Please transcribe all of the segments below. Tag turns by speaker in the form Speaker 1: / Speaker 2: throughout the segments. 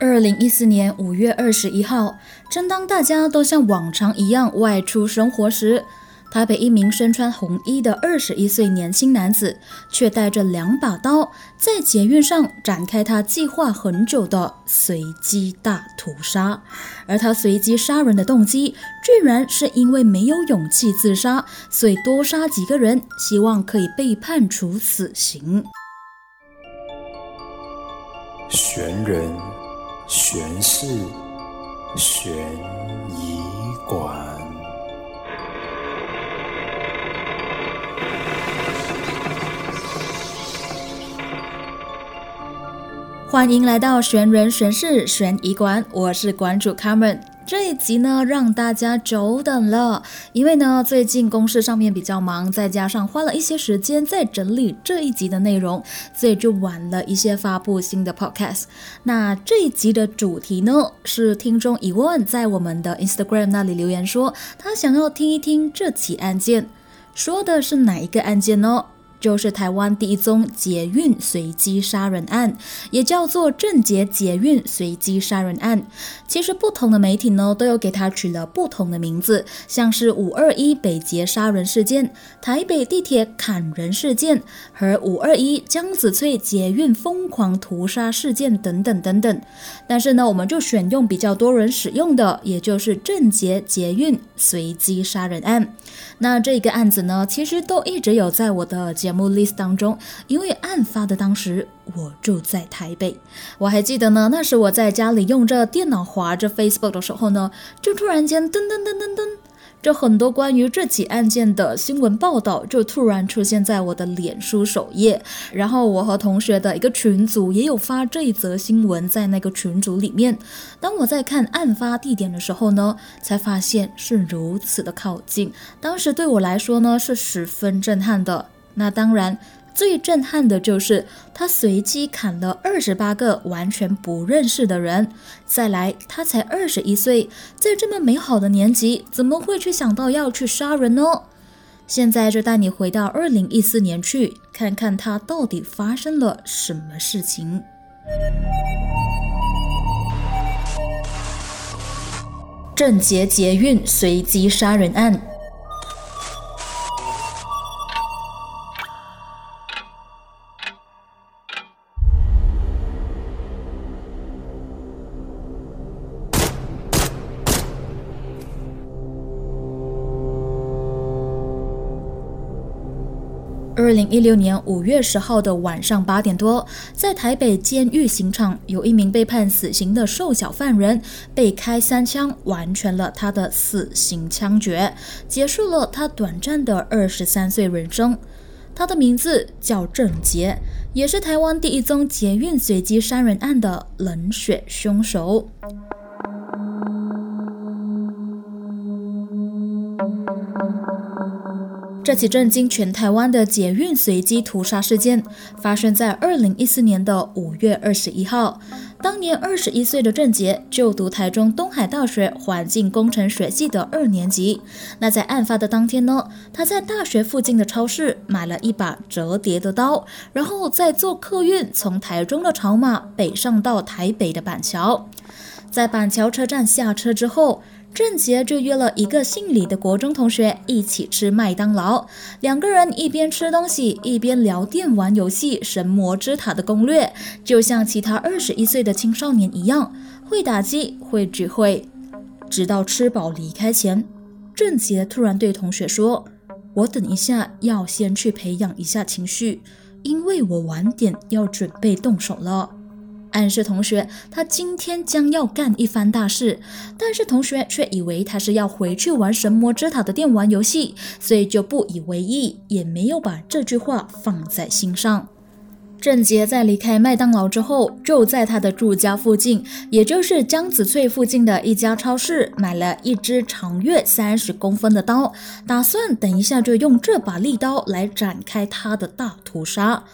Speaker 1: 二零一四年五月二十一号，正当大家都像往常一样外出生活时，台北一名身穿红衣的二十一岁年轻男子，却带着两把刀在捷运上展开他计划很久的随机大屠杀。而他随机杀人的动机，居然是因为没有勇气自杀，所以多杀几个人，希望可以被判处死刑。
Speaker 2: 悬人。悬氏，悬疑馆。
Speaker 1: 欢迎来到悬人悬事悬疑馆，我是馆主卡门。这一集呢，让大家久等了，因为呢，最近公事上面比较忙，再加上花了一些时间在整理这一集的内容，所以就晚了一些发布新的 podcast。那这一集的主题呢，是听众疑问在我们的 Instagram 那里留言说，他想要听一听这起案件，说的是哪一个案件呢？就是台湾第一宗捷运随机杀人案，也叫做郑捷捷运随机杀人案。其实不同的媒体呢，都有给它取了不同的名字，像是五二一北捷杀人事件、台北地铁砍人事件和五二一江子翠捷运疯狂屠杀事件等等等等。但是呢，我们就选用比较多人使用的，也就是郑捷捷运随机杀人案。那这个案子呢，其实都一直有在我的节目 list 当中，因为案发的当时我住在台北，我还记得呢，那时我在家里用着电脑划着 Facebook 的时候呢，就突然间噔噔噔噔噔。这很多关于这起案件的新闻报道就突然出现在我的脸书首页，然后我和同学的一个群组也有发这一则新闻在那个群组里面。当我在看案发地点的时候呢，才发现是如此的靠近，当时对我来说呢是十分震撼的。那当然。最震撼的就是他随机砍了二十八个完全不认识的人。再来，他才二十一岁，在这么美好的年纪，怎么会去想到要去杀人呢？现在就带你回到二零一四年去，看看他到底发生了什么事情。郑捷捷运随机杀人案。二零一六年五月十号的晚上八点多，在台北监狱刑场，有一名被判死刑的瘦小犯人被开三枪，完成了他的死刑枪决，结束了他短暂的二十三岁人生。他的名字叫郑杰，也是台湾第一宗捷运随机杀人案的冷血凶手。这起震惊全台湾的捷运随机屠杀事件，发生在二零一四年的五月二十一号。当年二十一岁的郑杰就读台中东海大学环境工程学系的二年级。那在案发的当天呢，他在大学附近的超市买了一把折叠的刀，然后再坐客运从台中的潮马北上到台北的板桥。在板桥车站下车之后。郑杰就约了一个姓李的国中同学一起吃麦当劳，两个人一边吃东西一边聊电玩游戏《神魔之塔》的攻略，就像其他二十一岁的青少年一样，会打机，会聚会。直到吃饱离开前，郑杰突然对同学说：“我等一下要先去培养一下情绪，因为我晚点要准备动手了。”暗示同学，他今天将要干一番大事，但是同学却以为他是要回去玩神魔之塔的电玩游戏，所以就不以为意，也没有把这句话放在心上。郑杰在离开麦当劳之后，就在他的住家附近，也就是江子翠附近的一家超市，买了一支长约三十公分的刀，打算等一下就用这把利刀来展开他的大屠杀。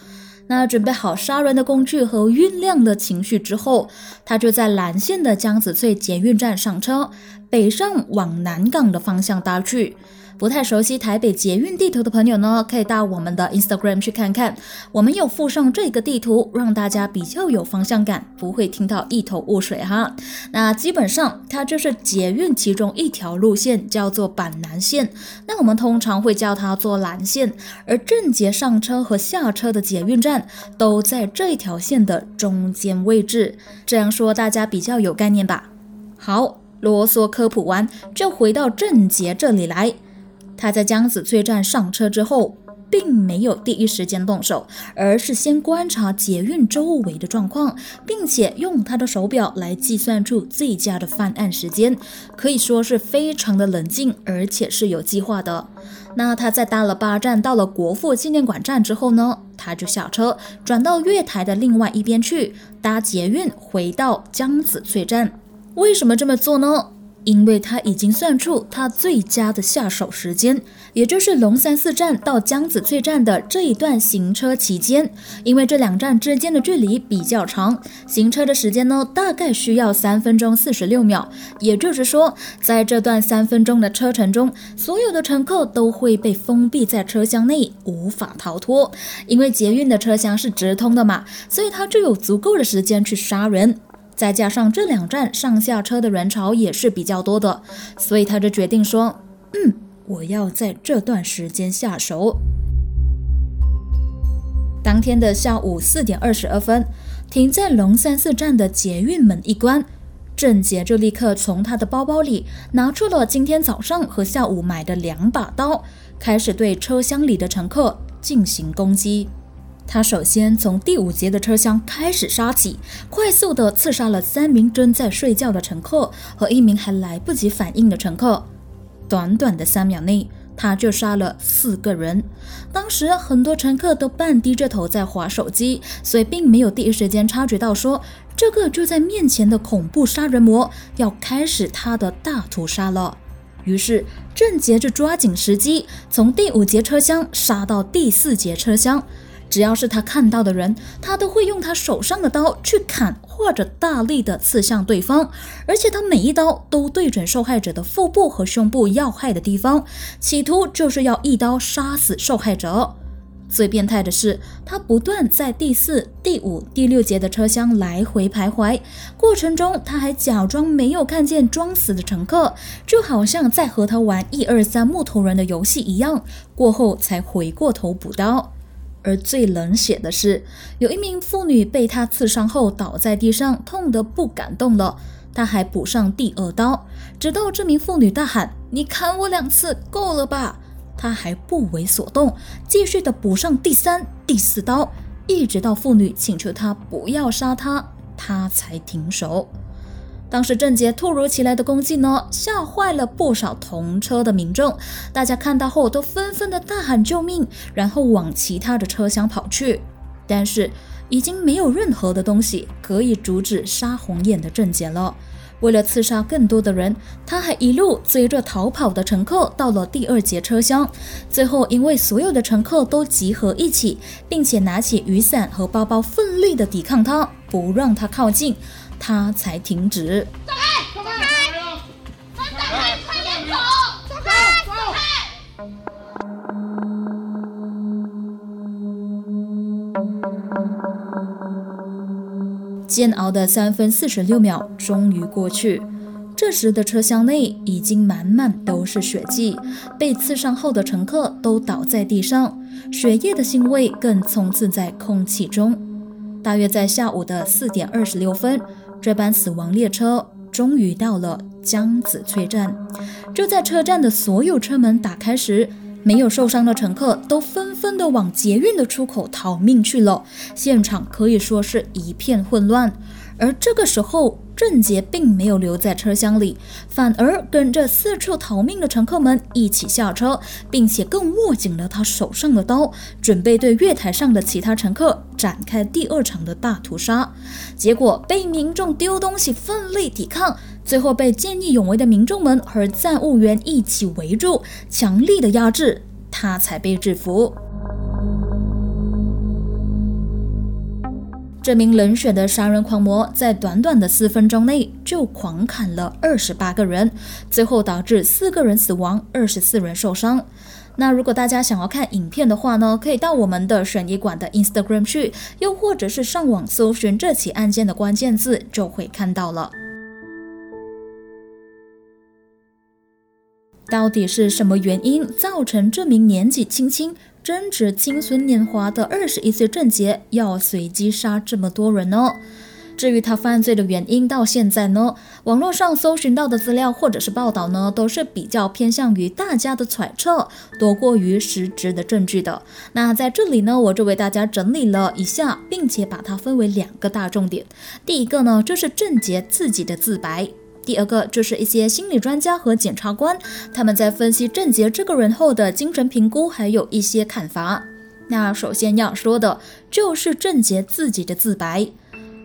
Speaker 1: 那准备好杀人的工具和酝酿的情绪之后，他就在蓝线的江子翠捷运站上车，北上往南港的方向搭去。不太熟悉台北捷运地图的朋友呢，可以到我们的 Instagram 去看看，我们有附上这个地图，让大家比较有方向感，不会听到一头雾水哈。那基本上它就是捷运其中一条路线，叫做板南线。那我们通常会叫它做蓝线，而正捷上车和下车的捷运站都在这条线的中间位置。这样说大家比较有概念吧？好，啰嗦科普完，就回到正捷这里来。他在江子翠站上车之后，并没有第一时间动手，而是先观察捷运周围的状况，并且用他的手表来计算出最佳的犯案时间，可以说是非常的冷静，而且是有计划的。那他在搭了八站到了国父纪念馆站之后呢，他就下车，转到月台的另外一边去搭捷运回到江子翠站。为什么这么做呢？因为他已经算出他最佳的下手时间，也就是龙山寺站到江子翠站的这一段行车期间。因为这两站之间的距离比较长，行车的时间呢大概需要三分钟四十六秒。也就是说，在这段三分钟的车程中，所有的乘客都会被封闭在车厢内，无法逃脱。因为捷运的车厢是直通的嘛，所以他就有足够的时间去杀人。再加上这两站上下车的人潮也是比较多的，所以他就决定说：“嗯，我要在这段时间下手。”当天的下午四点二十二分，停在龙山寺站的捷运门一关，郑杰就立刻从他的包包里拿出了今天早上和下午买的两把刀，开始对车厢里的乘客进行攻击。他首先从第五节的车厢开始杀起，快速地刺杀了三名正在睡觉的乘客和一名还来不及反应的乘客。短短的三秒内，他就杀了四个人。当时很多乘客都半低着头在划手机，所以并没有第一时间察觉到说这个就在面前的恐怖杀人魔要开始他的大屠杀了。于是郑杰就抓紧时机，从第五节车厢杀到第四节车厢。只要是他看到的人，他都会用他手上的刀去砍或者大力的刺向对方，而且他每一刀都对准受害者的腹部和胸部要害的地方，企图就是要一刀杀死受害者。最变态的是，他不断在第四、第五、第六节的车厢来回徘徊，过程中他还假装没有看见装死的乘客，就好像在和他玩一二三木头人的游戏一样，过后才回过头补刀。而最冷血的是，有一名妇女被他刺伤后倒在地上，痛得不敢动了。他还补上第二刀，直到这名妇女大喊：“你砍我两次，够了吧？”他还不为所动，继续的补上第三、第四刀，一直到妇女请求他不要杀他，他才停手。当时郑杰突如其来的攻击呢，吓坏了不少同车的民众。大家看到后都纷纷的大喊救命，然后往其他的车厢跑去。但是已经没有任何的东西可以阻止杀红眼的郑杰了。为了刺杀更多的人，他还一路追着逃跑的乘客到了第二节车厢。最后，因为所有的乘客都集合一起，并且拿起雨伞和包包奋力的抵抗他，不让他靠近。他才停止。走开！走开！快点走！走开！走开！煎熬的三分四十六秒终于过去，这时的车厢内已经满满都是血迹，被刺伤后的乘客都倒在地上，血液的腥味更充斥在空气中。大约在下午的四点二十六分。这班死亡列车终于到了江子翠站。就在车站的所有车门打开时，没有受伤的乘客都纷纷的往捷运的出口逃命去了。现场可以说是一片混乱。而这个时候，郑杰并没有留在车厢里，反而跟着四处逃命的乘客们一起下车，并且更握紧了他手上的刀，准备对月台上的其他乘客展开第二场的大屠杀。结果被民众丢东西奋力抵抗，最后被见义勇为的民众们和站务员一起围住，强力的压制，他才被制服。这名冷血的杀人狂魔在短短的四分钟内就狂砍了二十八个人，最后导致四个人死亡，二十四人受伤。那如果大家想要看影片的话呢，可以到我们的悬疑馆的 Instagram 去，又或者是上网搜寻这起案件的关键字，就会看到了。到底是什么原因造成这名年纪轻轻、正值青春年华的二十一岁郑杰要随机杀这么多人呢？至于他犯罪的原因，到现在呢，网络上搜寻到的资料或者是报道呢，都是比较偏向于大家的揣测，多过于实质的证据的。那在这里呢，我就为大家整理了一下，并且把它分为两个大重点。第一个呢，就是郑杰自己的自白。第二个就是一些心理专家和检察官，他们在分析郑杰这个人后的精神评估，还有一些看法。那首先要说的就是郑杰自己的自白。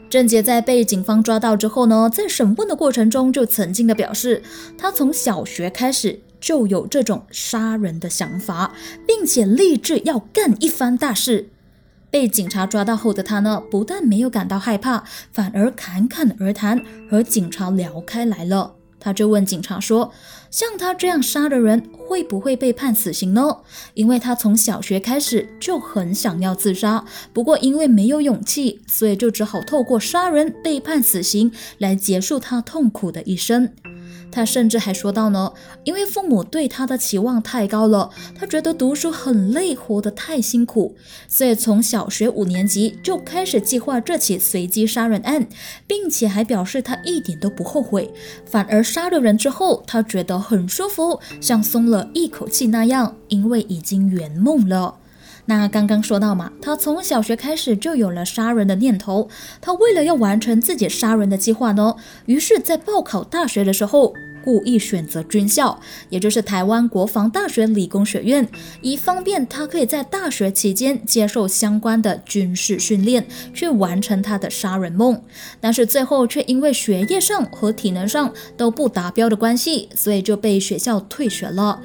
Speaker 1: 郑杰在被警方抓到之后呢，在审问的过程中就曾经的表示，他从小学开始就有这种杀人的想法，并且立志要干一番大事。被警察抓到后的他呢，不但没有感到害怕，反而侃侃而谈，和警察聊开来了。他就问警察说：“像他这样杀的人，会不会被判死刑呢？因为他从小学开始就很想要自杀，不过因为没有勇气，所以就只好透过杀人被判死刑来结束他痛苦的一生。”他甚至还说到呢，因为父母对他的期望太高了，他觉得读书很累，活得太辛苦，所以从小学五年级就开始计划这起随机杀人案，并且还表示他一点都不后悔，反而杀了人之后，他觉得很舒服，像松了一口气那样，因为已经圆梦了。那刚刚说到嘛，他从小学开始就有了杀人的念头。他为了要完成自己杀人的计划呢，于是，在报考大学的时候，故意选择军校，也就是台湾国防大学理工学院，以方便他可以在大学期间接受相关的军事训练，去完成他的杀人梦。但是最后却因为学业上和体能上都不达标的关系，所以就被学校退学了。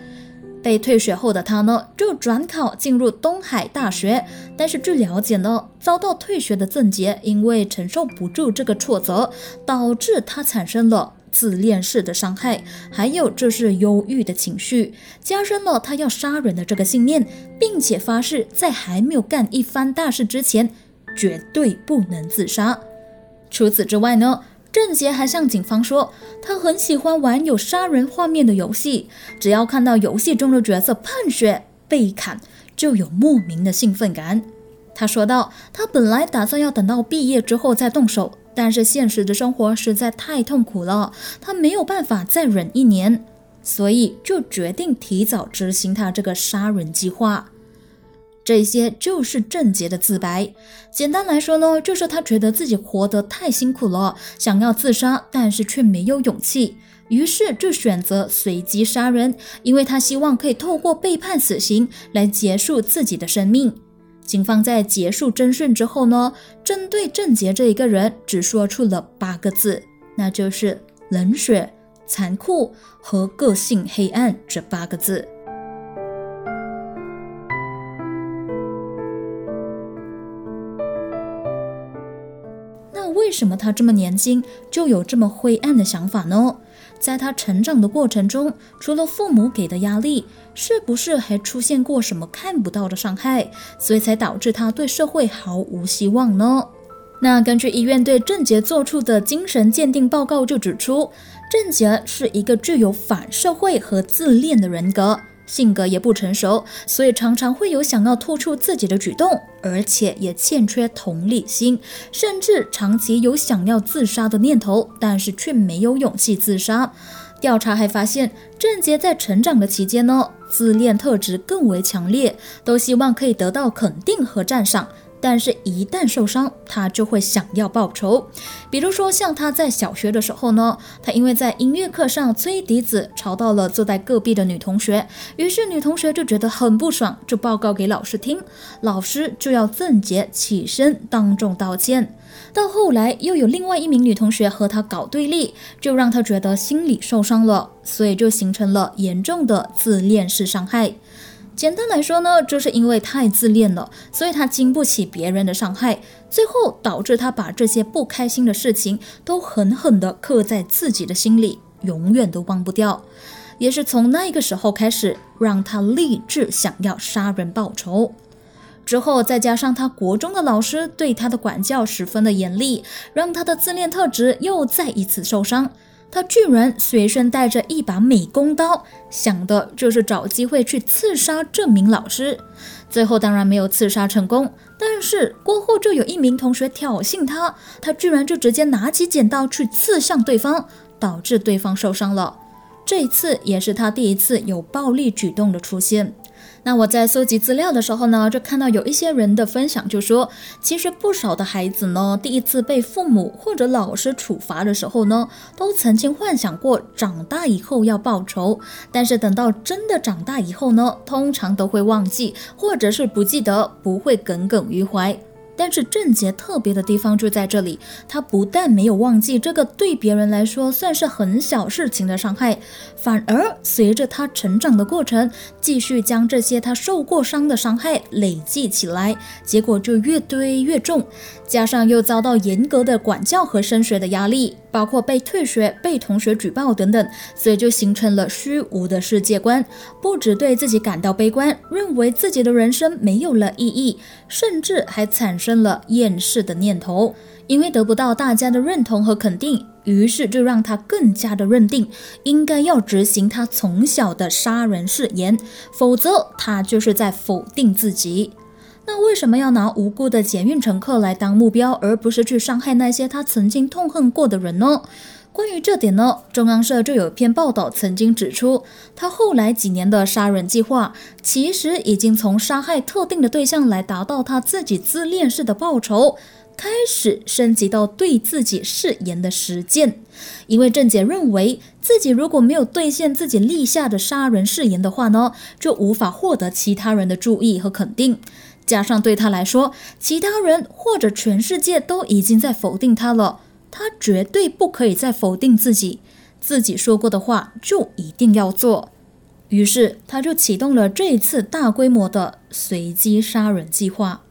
Speaker 1: 被退学后的他呢，就转考进入东海大学。但是据了解呢，遭到退学的郑杰，因为承受不住这个挫折，导致他产生了自恋式的伤害，还有就是忧郁的情绪，加深了他要杀人的这个信念，并且发誓在还没有干一番大事之前，绝对不能自杀。除此之外呢？郑杰还向警方说，他很喜欢玩有杀人画面的游戏，只要看到游戏中的角色喷血被砍，就有莫名的兴奋感。他说道，他本来打算要等到毕业之后再动手，但是现实的生活实在太痛苦了，他没有办法再忍一年，所以就决定提早执行他这个杀人计划。这些就是郑杰的自白。简单来说呢，就是他觉得自己活得太辛苦了，想要自杀，但是却没有勇气，于是就选择随机杀人，因为他希望可以透过被判死刑来结束自己的生命。警方在结束侦讯之后呢，针对郑杰这一个人，只说出了八个字，那就是冷血、残酷和个性黑暗这八个字。为什么他这么年轻就有这么灰暗的想法呢？在他成长的过程中，除了父母给的压力，是不是还出现过什么看不到的伤害，所以才导致他对社会毫无希望呢？那根据医院对郑杰做出的精神鉴定报告就指出，郑杰是一个具有反社会和自恋的人格。性格也不成熟，所以常常会有想要突出自己的举动，而且也欠缺同理心，甚至长期有想要自杀的念头，但是却没有勇气自杀。调查还发现，郑杰在成长的期间呢，自恋特质更为强烈，都希望可以得到肯定和赞赏。但是，一旦受伤，他就会想要报仇。比如说，像他在小学的时候呢，他因为在音乐课上吹笛子，吵到了坐在隔壁的女同学，于是女同学就觉得很不爽，就报告给老师听，老师就要郑杰起身当众道歉。到后来，又有另外一名女同学和他搞对立，就让他觉得心理受伤了，所以就形成了严重的自恋式伤害。简单来说呢，就是因为太自恋了，所以他经不起别人的伤害，最后导致他把这些不开心的事情都狠狠地刻在自己的心里，永远都忘不掉。也是从那个时候开始，让他立志想要杀人报仇。之后再加上他国中的老师对他的管教十分的严厉，让他的自恋特质又再一次受伤。他居然随身带着一把美工刀，想的就是找机会去刺杀这名老师。最后当然没有刺杀成功，但是过后就有一名同学挑衅他，他居然就直接拿起剪刀去刺向对方，导致对方受伤了。这一次也是他第一次有暴力举动的出现。那我在搜集资料的时候呢，就看到有一些人的分享，就说其实不少的孩子呢，第一次被父母或者老师处罚的时候呢，都曾经幻想过长大以后要报仇，但是等到真的长大以后呢，通常都会忘记，或者是不记得，不会耿耿于怀。但是郑杰特别的地方就在这里，他不但没有忘记这个对别人来说算是很小事情的伤害，反而随着他成长的过程，继续将这些他受过伤的伤害累积起来，结果就越堆越重。加上又遭到严格的管教和升学的压力，包括被退学、被同学举报等等，所以就形成了虚无的世界观。不止对自己感到悲观，认为自己的人生没有了意义，甚至还产生了厌世的念头。因为得不到大家的认同和肯定，于是就让他更加的认定，应该要执行他从小的杀人誓言，否则他就是在否定自己。那为什么要拿无辜的捷运乘客来当目标，而不是去伤害那些他曾经痛恨过的人呢？关于这点呢，中央社就有一篇报道曾经指出，他后来几年的杀人计划，其实已经从杀害特定的对象来达到他自己自恋式的报仇，开始升级到对自己誓言的实践。因为郑杰认为自己如果没有兑现自己立下的杀人誓言的话呢，就无法获得其他人的注意和肯定。加上对他来说，其他人或者全世界都已经在否定他了，他绝对不可以再否定自己，自己说过的话就一定要做。于是，他就启动了这一次大规模的随机杀人计划。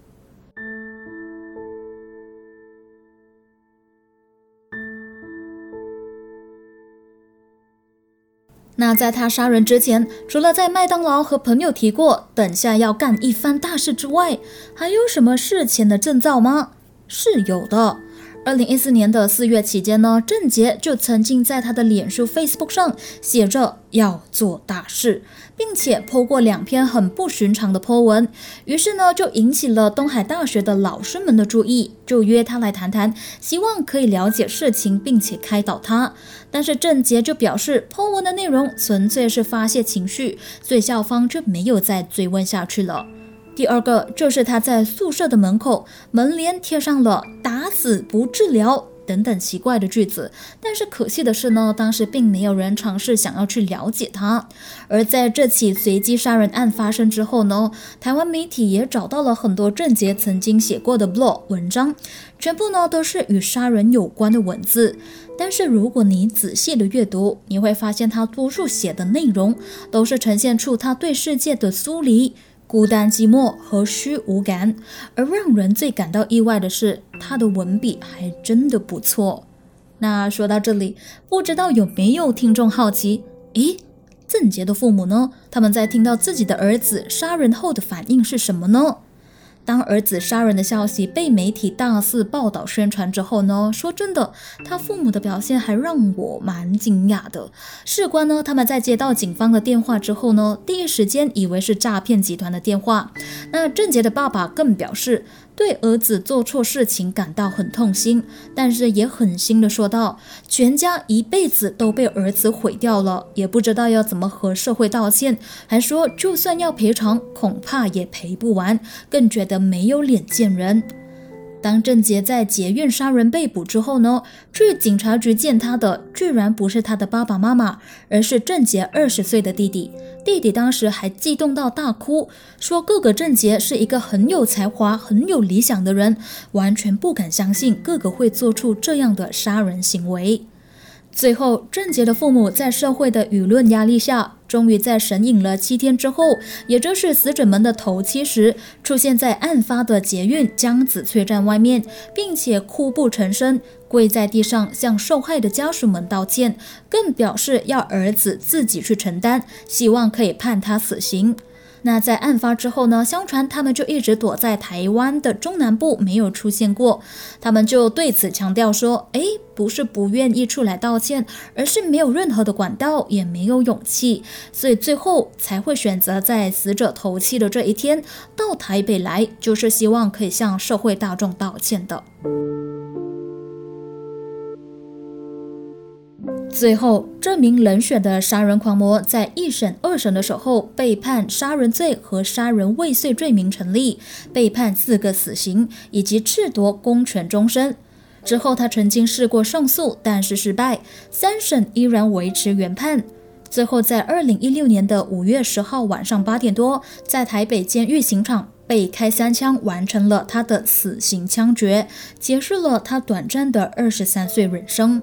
Speaker 1: 那在他杀人之前，除了在麦当劳和朋友提过等下要干一番大事之外，还有什么事前的征兆吗？是有的。二零一四年的四月期间呢，郑杰就曾经在他的脸书 Facebook 上写着要做大事，并且 po 过两篇很不寻常的 po 文，于是呢就引起了东海大学的老师们的注意，就约他来谈谈，希望可以了解事情，并且开导他。但是郑杰就表示，po 文的内容纯粹是发泄情绪，所以校方就没有再追问下去了。第二个就是他在宿舍的门口门帘贴上了“打死不治疗”等等奇怪的句子，但是可惜的是呢，当时并没有人尝试想要去了解他。而在这起随机杀人案发生之后呢，台湾媒体也找到了很多郑杰曾经写过的 blog 文章，全部呢都是与杀人有关的文字。但是如果你仔细的阅读，你会发现他多数写的内容都是呈现出他对世界的疏离。孤单、寂寞和虚无感，而让人最感到意外的是，他的文笔还真的不错。那说到这里，不知道有没有听众好奇，咦，郑杰的父母呢？他们在听到自己的儿子杀人后的反应是什么呢？当儿子杀人的消息被媒体大肆报道宣传之后呢，说真的，他父母的表现还让我蛮惊讶的。事关呢，他们在接到警方的电话之后呢，第一时间以为是诈骗集团的电话。那郑杰的爸爸更表示。对儿子做错事情感到很痛心，但是也狠心的说道：“全家一辈子都被儿子毁掉了，也不知道要怎么和社会道歉。还说就算要赔偿，恐怕也赔不完，更觉得没有脸见人。”当郑杰在捷运杀人被捕之后呢，去警察局见他的居然不是他的爸爸妈妈，而是郑杰二十岁的弟弟。弟弟当时还激动到大哭，说哥哥郑杰是一个很有才华、很有理想的人，完全不敢相信哥哥会做出这样的杀人行为。最后，郑杰的父母在社会的舆论压力下。终于在神隐了七天之后，也就是死者们的头七时，出现在案发的捷运江子翠站外面，并且哭不成声，跪在地上向受害的家属们道歉，更表示要儿子自己去承担，希望可以判他死刑。那在案发之后呢？相传他们就一直躲在台湾的中南部，没有出现过。他们就对此强调说：“诶，不是不愿意出来道歉，而是没有任何的管道，也没有勇气，所以最后才会选择在死者头七的这一天到台北来，就是希望可以向社会大众道歉的。”最后，这名冷血的杀人狂魔在一审、二审的时候被判杀人罪和杀人未遂罪名成立，被判四个死刑以及褫夺公权终身。之后，他曾经试过上诉，但是失败，三审依然维持原判。最后，在二零一六年的五月十号晚上八点多，在台北监狱刑场被开三枪，完成了他的死刑枪决，结束了他短暂的二十三岁人生。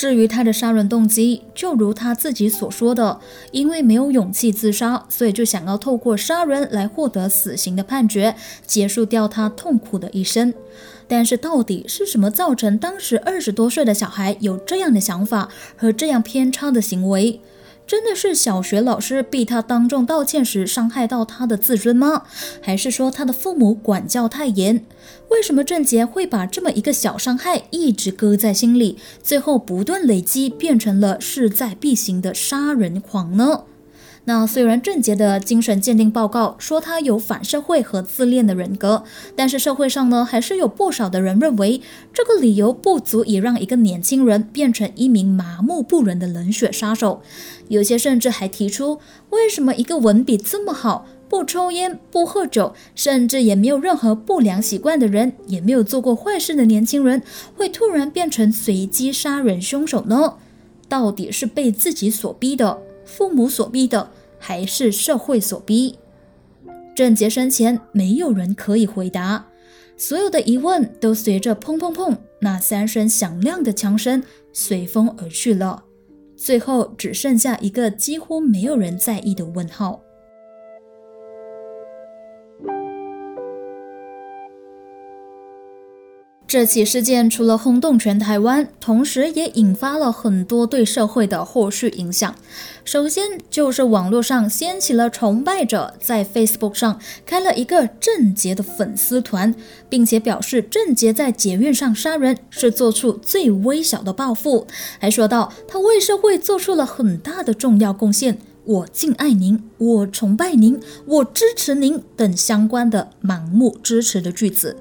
Speaker 1: 至于他的杀人动机，就如他自己所说的，因为没有勇气自杀，所以就想要透过杀人来获得死刑的判决，结束掉他痛苦的一生。但是，到底是什么造成当时二十多岁的小孩有这样的想法和这样偏差的行为？真的是小学老师逼他当众道歉时伤害到他的自尊吗？还是说他的父母管教太严？为什么郑杰会把这么一个小伤害一直搁在心里，最后不断累积变成了势在必行的杀人狂呢？那虽然郑杰的精神鉴定报告说他有反社会和自恋的人格，但是社会上呢还是有不少的人认为这个理由不足以让一个年轻人变成一名麻木不仁的冷血杀手。有些甚至还提出，为什么一个文笔这么好、不抽烟、不喝酒，甚至也没有任何不良习惯的人，也没有做过坏事的年轻人，会突然变成随机杀人凶手呢？到底是被自己所逼的？父母所逼的，还是社会所逼？郑杰生前，没有人可以回答，所有的疑问都随着砰砰砰那三声响亮的枪声随风而去了，最后只剩下一个几乎没有人在意的问号。这起事件除了轰动全台湾，同时也引发了很多对社会的后续影响。首先就是网络上掀起了崇拜者在 Facebook 上开了一个郑杰的粉丝团，并且表示郑杰在捷运上杀人是做出最微小的报复，还说到他为社会做出了很大的重要贡献。我敬爱您，我崇拜您，我支持您等相关的盲目支持的句子。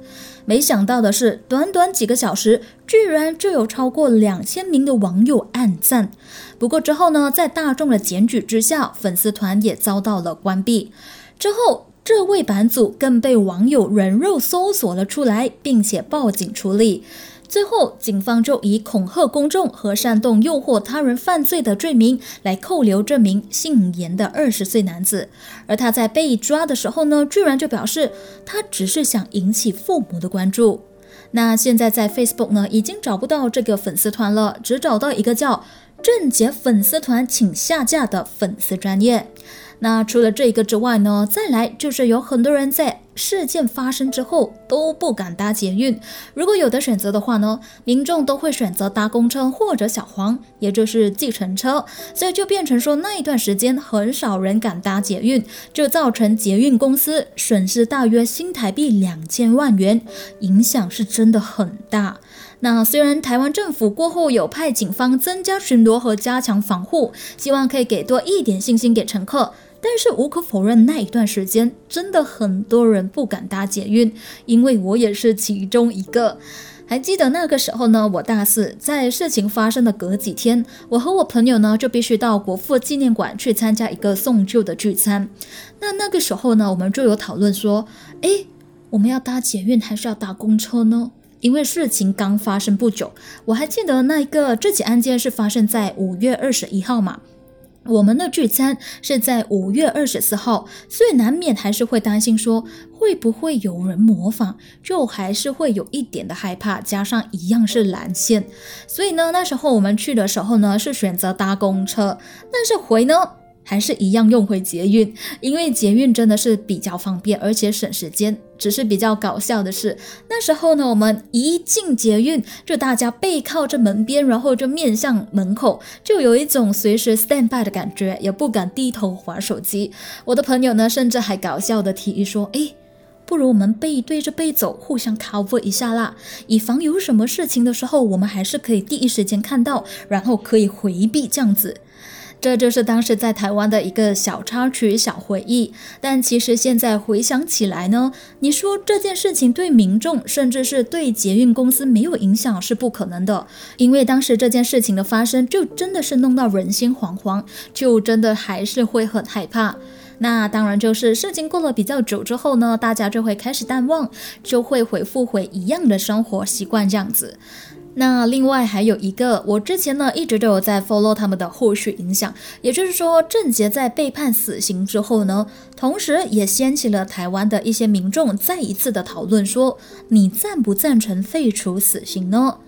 Speaker 1: 没想到的是，短短几个小时，居然就有超过两千名的网友暗赞。不过之后呢，在大众的检举之下，粉丝团也遭到了关闭。之后，这位版主更被网友人肉搜索了出来，并且报警处理。最后，警方就以恐吓公众和煽动诱惑他人犯罪的罪名来扣留这名姓严的二十岁男子。而他在被抓的时候呢，居然就表示他只是想引起父母的关注。那现在在 Facebook 呢，已经找不到这个粉丝团了，只找到一个叫“郑杰粉丝团，请下架”的粉丝专业。那除了这个之外呢，再来就是有很多人在事件发生之后都不敢搭捷运。如果有的选择的话呢，民众都会选择搭公车或者小黄，也就是计程车。所以就变成说那一段时间很少人敢搭捷运，就造成捷运公司损失大约新台币两千万元，影响是真的很大。那虽然台湾政府过后有派警方增加巡逻和加强防护，希望可以给多一点信心给乘客。但是无可否认，那一段时间真的很多人不敢搭捷运，因为我也是其中一个。还记得那个时候呢，我大四，在事情发生的隔几天，我和我朋友呢就必须到国父纪念馆去参加一个送旧的聚餐。那那个时候呢，我们就有讨论说，诶，我们要搭捷运还是要搭公车呢？因为事情刚发生不久，我还记得那一个这起案件是发生在五月二十一号嘛。我们的聚餐是在五月二十四号，所以难免还是会担心说会不会有人模仿，就还是会有一点的害怕。加上一样是蓝线，所以呢，那时候我们去的时候呢是选择搭公车，但是回呢。还是一样用回捷运，因为捷运真的是比较方便，而且省时间。只是比较搞笑的是，那时候呢，我们一进捷运，就大家背靠着门边，然后就面向门口，就有一种随时 stand by 的感觉，也不敢低头划手机。我的朋友呢，甚至还搞笑的提议说：“诶，不如我们背对着背走，互相 cover 一下啦，以防有什么事情的时候，我们还是可以第一时间看到，然后可以回避这样子。”这就是当时在台湾的一个小插曲、小回忆。但其实现在回想起来呢，你说这件事情对民众，甚至是对捷运公司没有影响是不可能的，因为当时这件事情的发生，就真的是弄到人心惶惶，就真的还是会很害怕。那当然就是事情过了比较久之后呢，大家就会开始淡忘，就会回复回一样的生活习惯这样子。那另外还有一个，我之前呢一直都有在 follow 他们的后续影响，也就是说，郑捷在被判死刑之后呢，同时也掀起了台湾的一些民众再一次的讨论，说你赞不赞成废除死刑呢？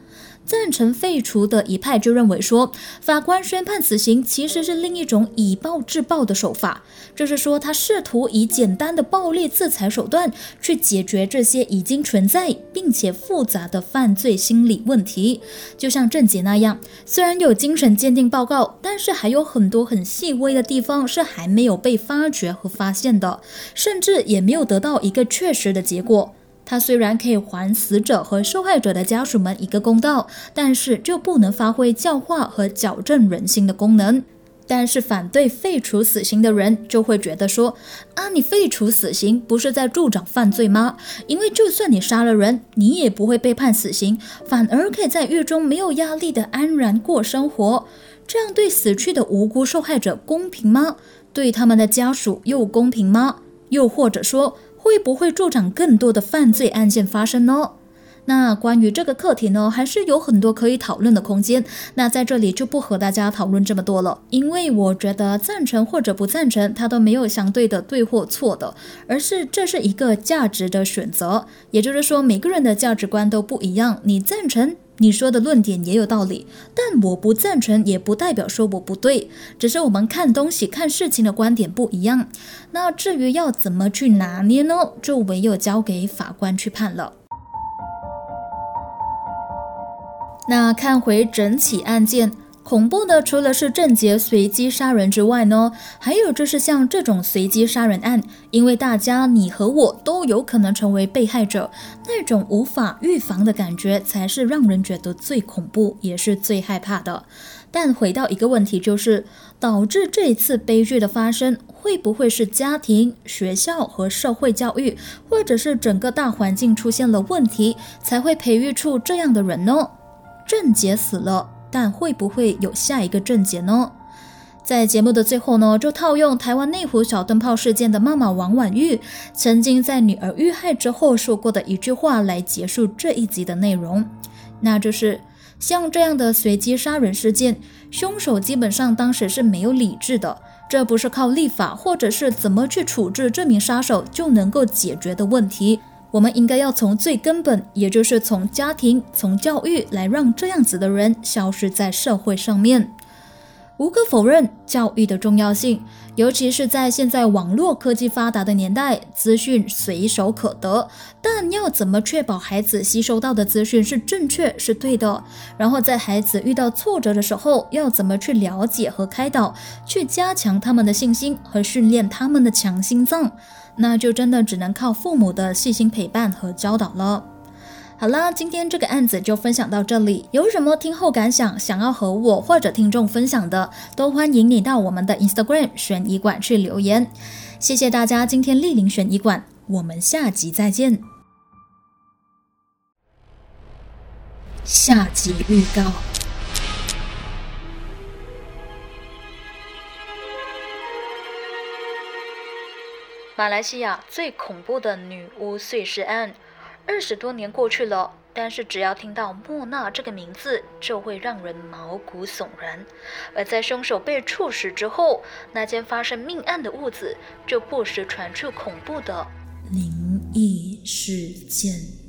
Speaker 1: 赞成废除的一派就认为说，法官宣判死刑其实是另一种以暴制暴的手法，就是说他试图以简单的暴力制裁手段去解决这些已经存在并且复杂的犯罪心理问题。就像郑杰那样，虽然有精神鉴定报告，但是还有很多很细微的地方是还没有被发掘和发现的，甚至也没有得到一个确实的结果。他虽然可以还死者和受害者的家属们一个公道，但是就不能发挥教化和矫正人心的功能。但是反对废除死刑的人就会觉得说：啊，你废除死刑不是在助长犯罪吗？因为就算你杀了人，你也不会被判死刑，反而可以在狱中没有压力的安然过生活。这样对死去的无辜受害者公平吗？对他们的家属又公平吗？又或者说？会不会助长更多的犯罪案件发生呢？那关于这个课题呢，还是有很多可以讨论的空间。那在这里就不和大家讨论这么多了，因为我觉得赞成或者不赞成，它都没有相对的对或错的，而是这是一个价值的选择。也就是说，每个人的价值观都不一样。你赞成？你说的论点也有道理，但我不赞成，也不代表说我不对，只是我们看东西、看事情的观点不一样。那至于要怎么去拿捏呢？就唯有交给法官去判了。那看回整起案件。恐怖的除了是郑杰随机杀人之外呢，还有就是像这种随机杀人案，因为大家你和我都有可能成为被害者，那种无法预防的感觉才是让人觉得最恐怖，也是最害怕的。但回到一个问题，就是导致这一次悲剧的发生，会不会是家庭、学校和社会教育，或者是整个大环境出现了问题，才会培育出这样的人呢？郑杰死了。但会不会有下一个症结呢？在节目的最后呢，就套用台湾内湖小灯泡事件的妈妈王婉玉曾经在女儿遇害之后说过的一句话来结束这一集的内容，那就是像这样的随机杀人事件，凶手基本上当时是没有理智的，这不是靠立法或者是怎么去处置这名杀手就能够解决的问题。我们应该要从最根本，也就是从家庭、从教育来让这样子的人消失在社会上面。无可否认教育的重要性，尤其是在现在网络科技发达的年代，资讯随手可得。但要怎么确保孩子吸收到的资讯是正确、是对的？然后在孩子遇到挫折的时候，要怎么去了解和开导，去加强他们的信心和训练他们的强心脏？那就真的只能靠父母的细心陪伴和教导了。好啦，今天这个案子就分享到这里。有什么听后感想，想要和我或者听众分享的，都欢迎你到我们的 Instagram 悬疑馆去留言。谢谢大家今天莅临悬疑馆，我们下集再见。下集预告。马来西亚最恐怖的女巫碎尸案，二十多年过去了，但是只要听到莫娜这个名字，就会让人毛骨悚然。而在凶手被处死之后，那间发生命案的屋子就不时传出恐怖的灵异事件。